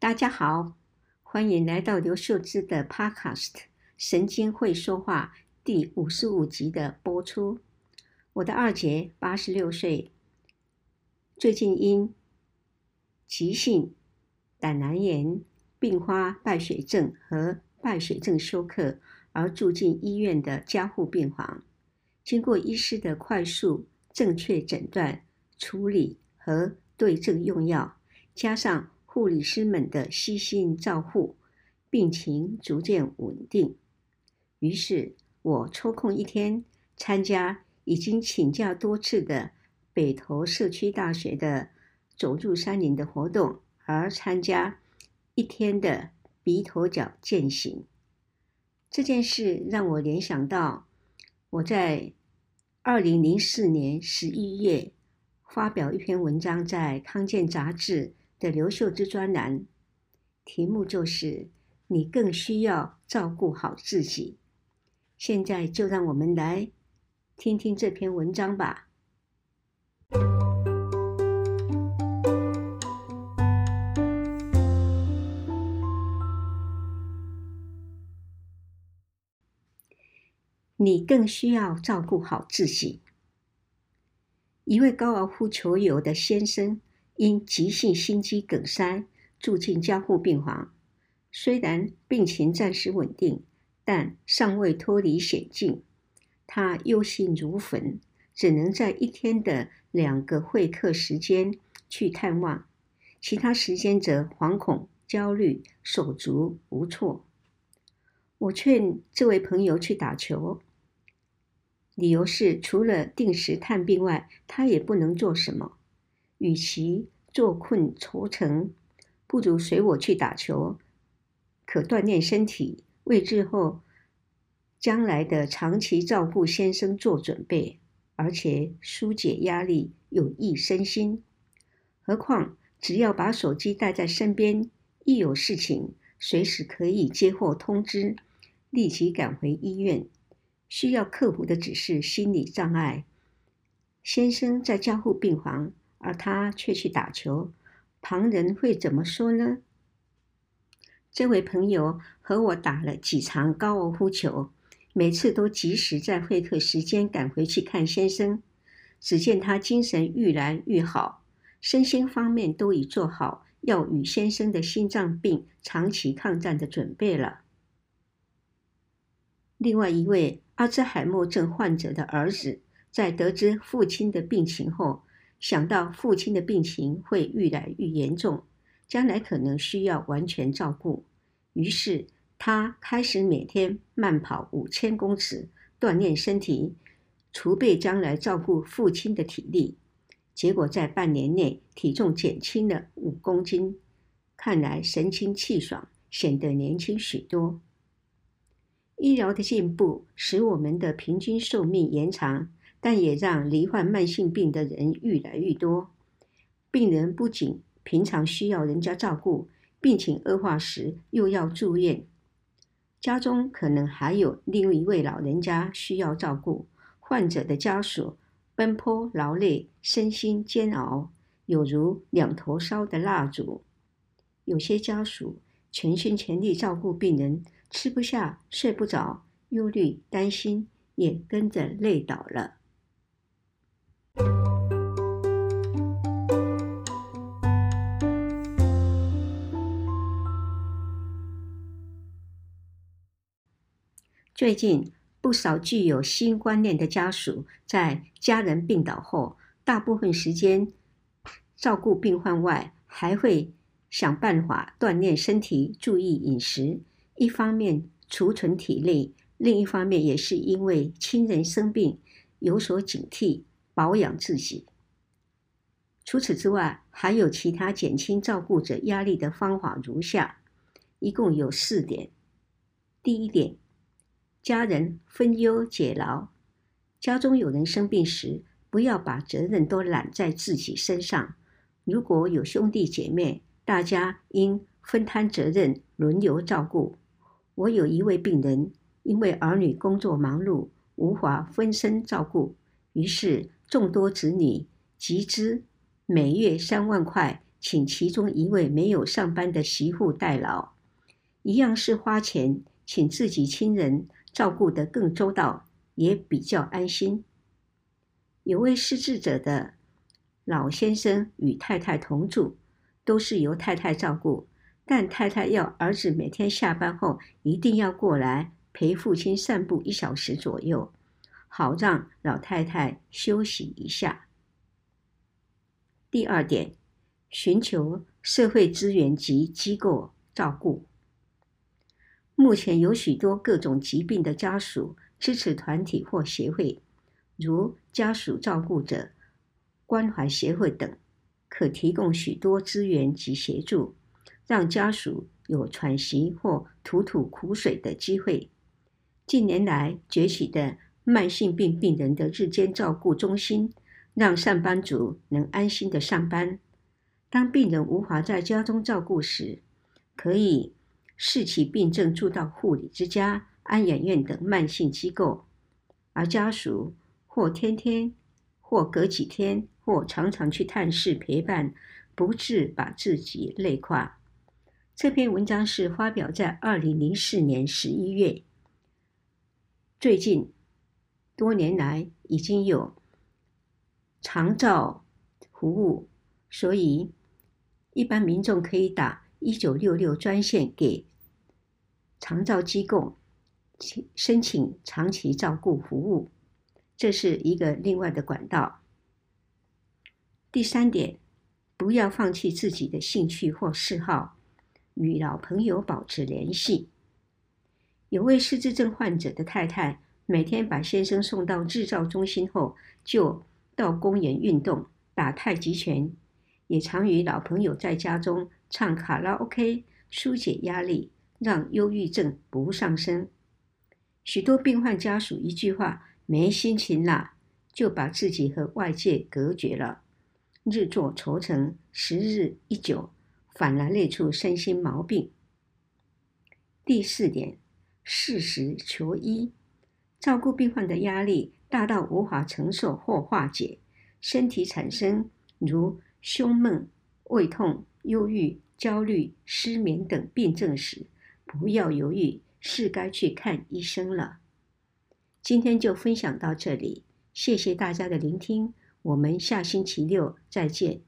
大家好，欢迎来到刘秀芝的 Podcast《神经会说话》第五十五集的播出。我的二姐八十六岁，最近因急性胆囊炎、并发败血症和败血症休克而住进医院的加护病房。经过医师的快速、正确诊断、处理和对症用药，加上护理师们的悉心照护，病情逐渐稳定。于是，我抽空一天参加已经请假多次的北投社区大学的走入山林的活动，而参加一天的鼻头角健行。这件事让我联想到我在二零零四年十一月。发表一篇文章在《康健》杂志的刘秀之专栏，题目就是“你更需要照顾好自己”。现在就让我们来听听这篇文章吧。你更需要照顾好自己。一位高尔夫球友的先生因急性心肌梗塞住进加护病房，虽然病情暂时稳定，但尚未脱离险境。他忧心如焚，只能在一天的两个会客时间去探望，其他时间则惶恐、焦虑、手足无措。我劝这位朋友去打球。理由是，除了定时探病外，他也不能做什么。与其坐困愁城，不如随我去打球，可锻炼身体，为日后将来的长期照顾先生做准备，而且疏解压力，有益身心。何况，只要把手机带在身边，一有事情，随时可以接获通知，立即赶回医院。需要克服的只是心理障碍。先生在加护病房，而他却去打球，旁人会怎么说呢？这位朋友和我打了几场高尔夫球，每次都及时在会客时间赶回去看先生。只见他精神愈来愈好，身心方面都已做好要与先生的心脏病长期抗战的准备了。另外一位阿兹海默症患者的儿子，在得知父亲的病情后，想到父亲的病情会愈来愈严重，将来可能需要完全照顾，于是他开始每天慢跑五千公尺，锻炼身体，储备将来照顾父亲的体力。结果在半年内，体重减轻了五公斤，看来神清气爽，显得年轻许多。医疗的进步使我们的平均寿命延长，但也让罹患慢性病的人愈来愈多。病人不仅平常需要人家照顾，病情恶化时又要住院，家中可能还有另一位老人家需要照顾。患者的家属奔波劳累，身心煎熬，有如两头烧的蜡烛。有些家属全心全力照顾病人。吃不下，睡不着，忧虑、担心也跟着累倒了。最近，不少具有新观念的家属，在家人病倒后，大部分时间照顾病患外，还会想办法锻炼身体，注意饮食。一方面储存体力，另一方面也是因为亲人生病，有所警惕，保养自己。除此之外，还有其他减轻照顾者压力的方法如下，一共有四点。第一点，家人分忧解劳。家中有人生病时，不要把责任都揽在自己身上。如果有兄弟姐妹，大家应分摊责任，轮流照顾。我有一位病人，因为儿女工作忙碌，无法分身照顾，于是众多子女集资，每月三万块请其中一位没有上班的媳妇代劳，一样是花钱，请自己亲人照顾得更周到，也比较安心。有位失智者的老先生与太太同住，都是由太太照顾，但太太要儿子每天下班后一定要过来陪父亲散步一小时左右，好让老太太休息一下。第二点，寻求社会资源及机构照顾。目前有许多各种疾病的家属支持团体或协会，如家属照顾者关怀协会等，可提供许多资源及协助，让家属有喘息或吐吐苦水的机会。近年来崛起的慢性病病人的日间照顾中心。让上班族能安心的上班。当病人无法在家中照顾时，可以视其病症住到护理之家、安养院等慢性机构，而家属或天天、或隔几天、或常常去探视陪伴，不致把自己累垮。这篇文章是发表在二零零四年十一月。最近多年来已经有。长照服务，所以一般民众可以打一九六六专线给长照机构，申请长期照顾服务，这是一个另外的管道。第三点，不要放弃自己的兴趣或嗜好，与老朋友保持联系。有位失智症患者的太太，每天把先生送到日照中心后，就到公园运动、打太极拳，也常与老朋友在家中唱卡拉 OK，疏解压力，让忧郁症不上升。许多病患家属一句话“没心情啦”，就把自己和外界隔绝了，日作愁成，时日一久，反而累出身心毛病。第四点，适时求医，照顾病患的压力。大到无法承受或化解，身体产生如胸闷、胃痛、忧郁、焦虑、失眠等病症时，不要犹豫，是该去看医生了。今天就分享到这里，谢谢大家的聆听，我们下星期六再见。